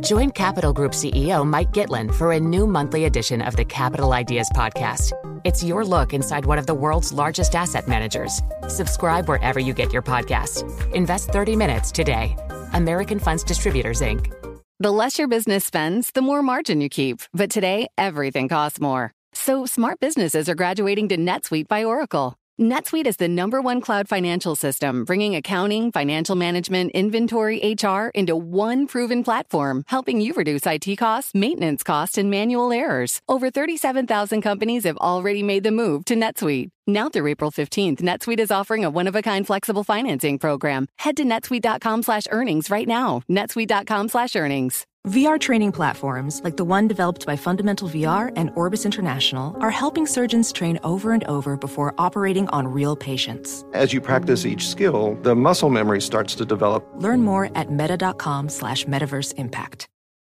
Join Capital Group CEO Mike Gitlin for a new monthly edition of the Capital Ideas Podcast. It's your look inside one of the world's largest asset managers. Subscribe wherever you get your podcasts. Invest 30 minutes today. American Funds Distributors, Inc. The less your business spends, the more margin you keep. But today, everything costs more. So smart businesses are graduating to NetSuite by Oracle. NetSuite is the number one cloud financial system, bringing accounting, financial management, inventory, HR into one proven platform, helping you reduce IT costs, maintenance costs, and manual errors. Over 37,000 companies have already made the move to NetSuite. Now through April 15th, NetSuite is offering a one-of-a-kind flexible financing program. Head to netsuite.com slash earnings right now. netsuite.com slash earnings. VR training platforms, like the one developed by Fundamental VR and Orbis International, are helping surgeons train over and over before operating on real patients. As you practice each skill, the muscle memory starts to develop. Learn more at meta.com slash metaverse impact.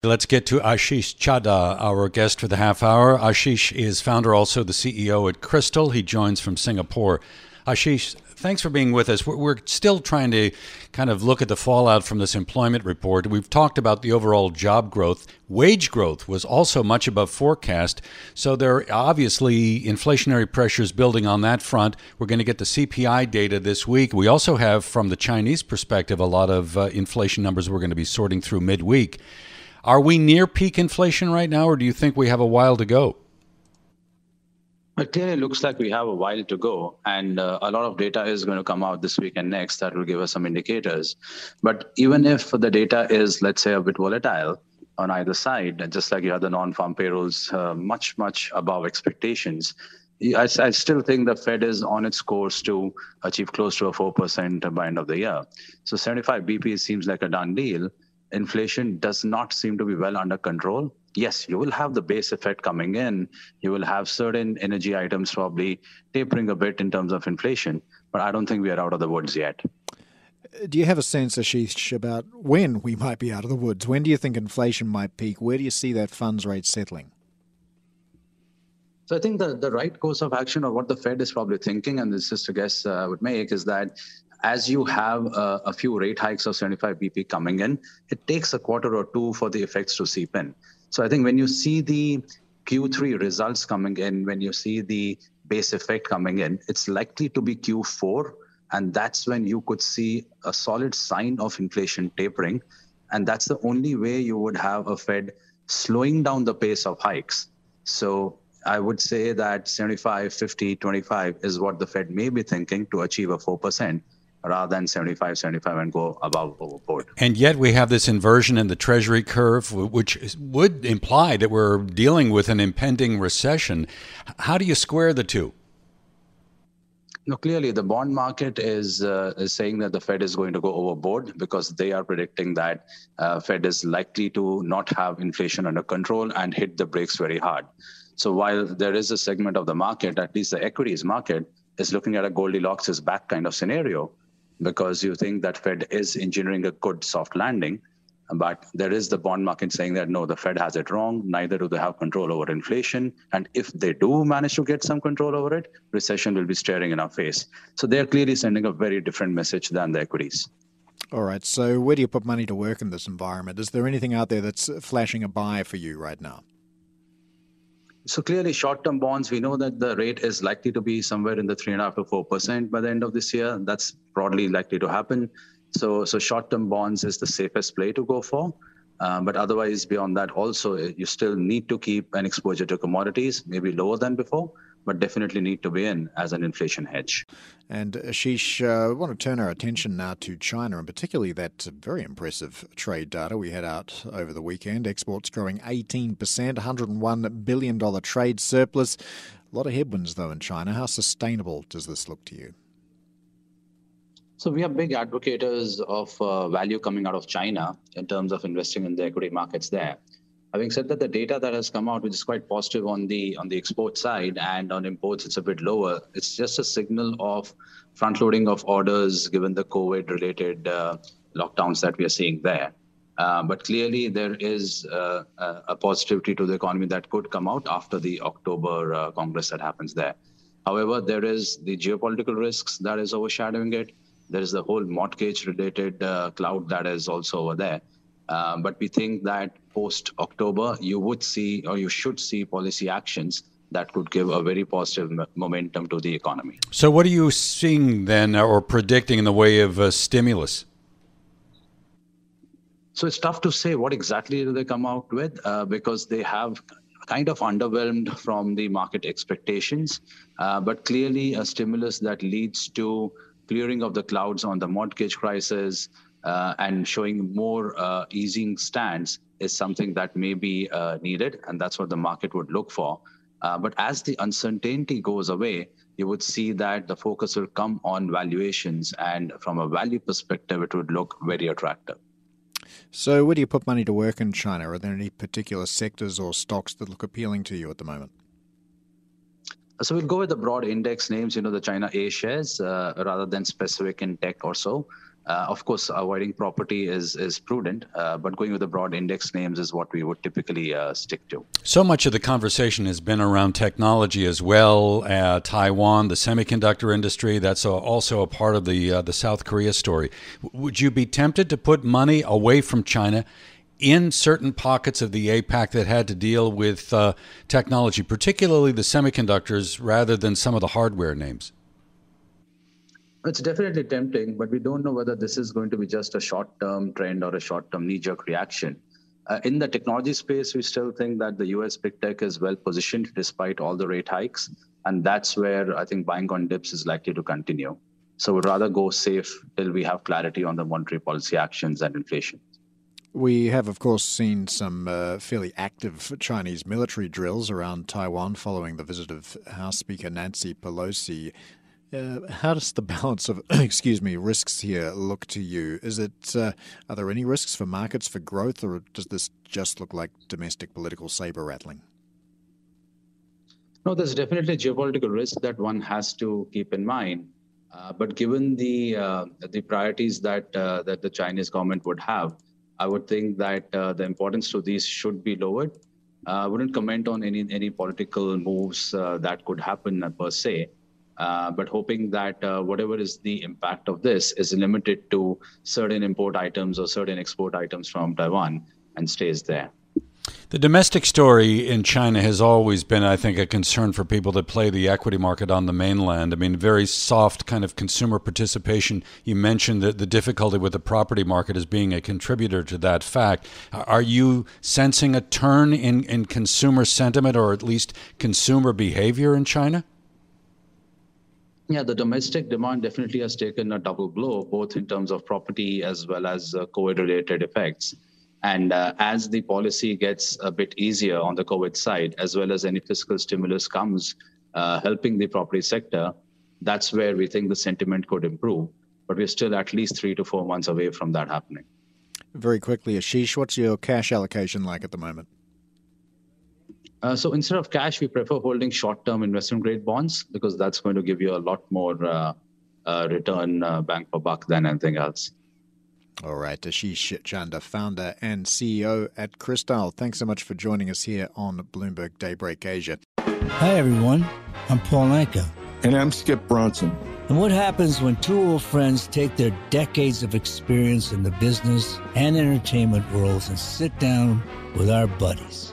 Let's get to Asheesh Chanda, our guest for the half hour. Asheesh is founder, also the CEO at Kristal. He joins from Singapore. Asheesh, thanks for being with us. We're still trying to kind of look at the fallout from this employment report. We've talked about the overall job growth. Wage growth was also much above forecast. So there are obviously inflationary pressures building on that front. We're going to get the CPI data this week. We also have, from the Chinese perspective, a lot of uh, inflation numbers we're going to be sorting through midweek. Are we near peak inflation right now, or do you think we have a while to go? It clearly looks like we have a while to go, and uh, a lot of data is going to come out this week and next that will give us some indicators. But even if the data is, let's say, a bit volatile on either side, just like you had the non-farm payrolls uh, much, much above expectations, I, I, still think the Fed is on its course to achieve close to a 4% by end of the year. So 75 BP seems like a done deal. Inflation does not seem to be well under control yes, you will have the base effect coming in. You will have certain energy items probably tapering a bit in terms of inflation, but I don't think we are out of the woods yet. Do you have a sense, Asheesh, about when we might be out of the woods? When do you think inflation might peak? Where do you see that funds rate settling? So I think the, the right course of action, or what the Fed is probably thinking, and this is a guess uh, I would make, is that as you have uh, a few rate hikes of 75 BP coming in, it takes a quarter or two for the effects to seep in. So I think when you see the Q3 results coming in, when you see the base effect coming in, it's likely to be Q4. And that's when you could see a solid sign of inflation tapering. And that's the only way you would have a Fed slowing down the pace of hikes. So I would say that 75, 50, 25 is what the Fed may be thinking to achieve a 4% rather than 75, 75 and go above overboard. And yet we have this inversion in the Treasury curve, which would imply that we're dealing with an impending recession. How do you square the two? No, clearly the bond market is, uh, is saying that the Fed is going to go overboard because they are predicting that uh, Fed is likely to not have inflation under control and hit the brakes very hard. So while there is a segment of the market, at least the equities market, is looking at a Goldilocks is back kind of scenario because you think that Fed is engineering a good soft landing. But there is the bond market saying that no, the Fed has it wrong. Neither do they have control over inflation. And if they do manage to get some control over it, recession will be staring in our face. So they're clearly sending a very different message than the equities. All right. So where do you put money to work in this environment? Is there anything out there that's flashing a buy for you right now? So clearly, short-term bonds, we know that the rate is likely to be somewhere in the three and a half to four percent by the end of this year. That's broadly likely to happen. So, so short-term bonds is the safest play to go for. Uh, but otherwise, beyond that, also you still need to keep an exposure to commodities, maybe lower than before, but definitely need to be in as an inflation hedge. And Asheesh, uh, I want to turn our attention now to China and particularly that very impressive trade data we had out over the weekend. Exports growing 18%, $101 billion trade surplus. A lot of headwinds, though, in China. How sustainable does this look to you? So we are big advocates of uh, value coming out of China in terms of investing in the equity markets there. Having said that, the data that has come out, which is quite positive on the on the export side and on imports, it's a bit lower. It's just a signal of front loading of orders given the COVID-related uh, lockdowns that we are seeing there. Uh, but clearly, there is uh, a positivity to the economy that could come out after the October uh, Congress that happens there. However, there is the geopolitical risks that is overshadowing it. There is the whole mortgage-related uh, cloud that is also over there Uh, but we think that post October, you would see or you should see policy actions that could give a very positive momentum to the economy. So, what are you seeing then or predicting in the way of uh, stimulus? So, it's tough to say what exactly do they come out with uh, because they have kind of underwhelmed from the market expectations. Uh, but clearly, a stimulus that leads to clearing of the clouds on the mortgage crisis uh, and showing more uh, easing stance is something that may be uh, needed, and that's what the market would look for. Uh, but as the uncertainty goes away, you would see that the focus will come on valuations, and from a value perspective, it would look very attractive. So, where do you put money to work in China? Are there any particular sectors or stocks that look appealing to you at the moment? So we'll go with the broad index names, you know, the China A shares, uh, rather than specific in tech or so. Uh, of course, avoiding property is is prudent, uh, but going with the broad index names is what we would typically uh, stick to. So much of the conversation has been around technology as well. Uh, Taiwan, the semiconductor industry, that's a, also a part of the uh, the South Korea story. Would you be tempted to put money away from China? In certain pockets of the APAC that had to deal with uh, technology, particularly the semiconductors, rather than some of the hardware names? It's definitely tempting, but we don't know whether this is going to be just a short term trend or a short term knee jerk reaction. Uh, in the technology space, we still think that the US big tech is well positioned despite all the rate hikes. And that's where I think buying on dips is likely to continue. So we'd rather go safe till we have clarity on the monetary policy actions and inflation. We have, of course, seen some uh, fairly active Chinese military drills around Taiwan following the visit of House Speaker Nancy Pelosi. Uh, how does the balance of, excuse me, risks here look to you? Is it uh, are there any risks for markets for growth, or does this just look like domestic political saber rattling? No, there's definitely geopolitical risk that one has to keep in mind. Uh, but given the uh, the priorities that uh, that the Chinese government would have, I would think that uh, the importance to these should be lowered. I wouldn't comment on any any political moves that could happen per se. Uh, but hoping that uh, whatever is the impact of this is limited to certain import items or certain export items from Taiwan and stays there. The domestic story in China has always been, I think, a concern for people that play the equity market on the mainland. I mean, very soft kind of consumer participation. You mentioned that the difficulty with the property market as being a contributor to that fact. Are you sensing a turn in, in consumer sentiment or at least consumer behavior in China? Yeah, the domestic demand definitely has taken a double blow, both in terms of property as well as uh, COVID related effects. And uh, as the policy gets a bit easier on the COVID side, as well as any fiscal stimulus comes uh, helping the property sector, that's where we think the sentiment could improve. But we're still at least three to four months away from that happening. Very quickly, Asheesh, what's your cash allocation like at the moment? Uh, so instead of cash, we prefer holding short-term investment-grade bonds because that's going to give you a lot more uh, uh, return uh, bang for buck than anything else. All right, Asheesh Chanda, founder and CEO at Kristal. Thanks so much for joining us here on Bloomberg Daybreak Asia. Hi, everyone. I'm Paul Anka. And I'm Skip Bronson. And what happens when two old friends take their decades of experience in the business and entertainment worlds and sit down with our buddies?